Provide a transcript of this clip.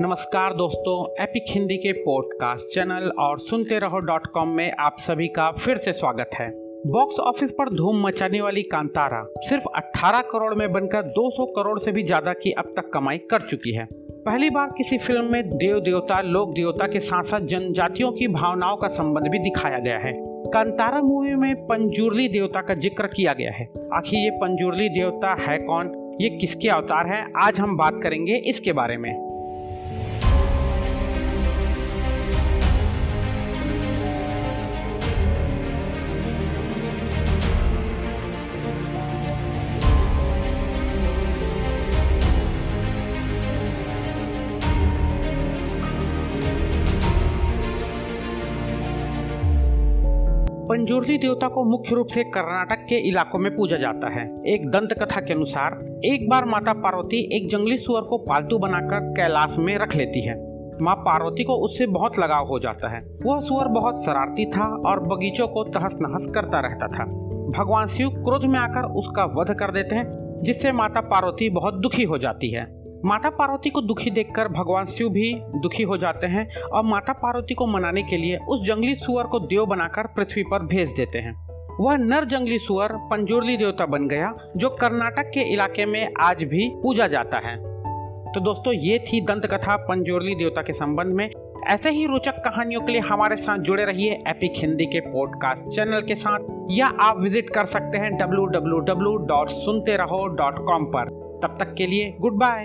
नमस्कार दोस्तों एपिक हिंदी के पॉडकास्ट चैनल और सुनते रहो डॉट कॉम में आप सभी का फिर से स्वागत है। बॉक्स ऑफ़िस पर धूम मचाने वाली कांतारा सिर्फ़ 18 करोड़ में बनकर 200 करोड़ से भी ज़्यादा की अब तक कमाई कर चुकी है। पहली बार किसी फ़िल्म में देव देवता, लोक देवता के साथ साथ जनजातियों की भावनाओं का संबंध भी दिखाया गया है। कांतारा मूवी में पंजूरली देवता का ज़िक्र किया गया है। आखिर ये पंजूरली देवता है कौन? ये किसके अवतार है? आज हम बात करेंगे इसके बारे में। पंजूर्ली देवता को मुख्य रूप से कर्नाटक के इलाकों में पूजा जाता है। एक दंत कथा के अनुसार, एक बार माता पार्वती एक जंगली सुअर को पालतू बनाकर कैलाश में रख लेती है। माँ पार्वती को उससे बहुत लगाव हो जाता है। वह सुअर बहुत शरारती था और बगीचों को तहस नहस करता रहता था। भगवान शिव क्रोध में आकर उसका वध कर देते हैं, जिससे माता पार्वती बहुत दुखी हो जाती है। माता पार्वती को दुखी देखकर भगवान शिव भी दुखी हो जाते हैं और माता पार्वती को मनाने के लिए उस जंगली सुअर को देव बनाकर पृथ्वी पर भेज देते हैं। वह नर जंगली सुअर पंजोरली देवता बन गया, जो कर्नाटक के इलाके में आज भी पूजा जाता है। तो दोस्तों, ये थी दंत कथा पंजोरली देवता के संबंध में। ऐसे ही रोचक कहानियों के लिए हमारे साथ जुड़े रहिए एपिक हिंदी के पॉडकास्ट चैनल के साथ, या आप विज़िट कर सकते हैं डब्ल्यू पर। तब तक के लिए गुड बाय।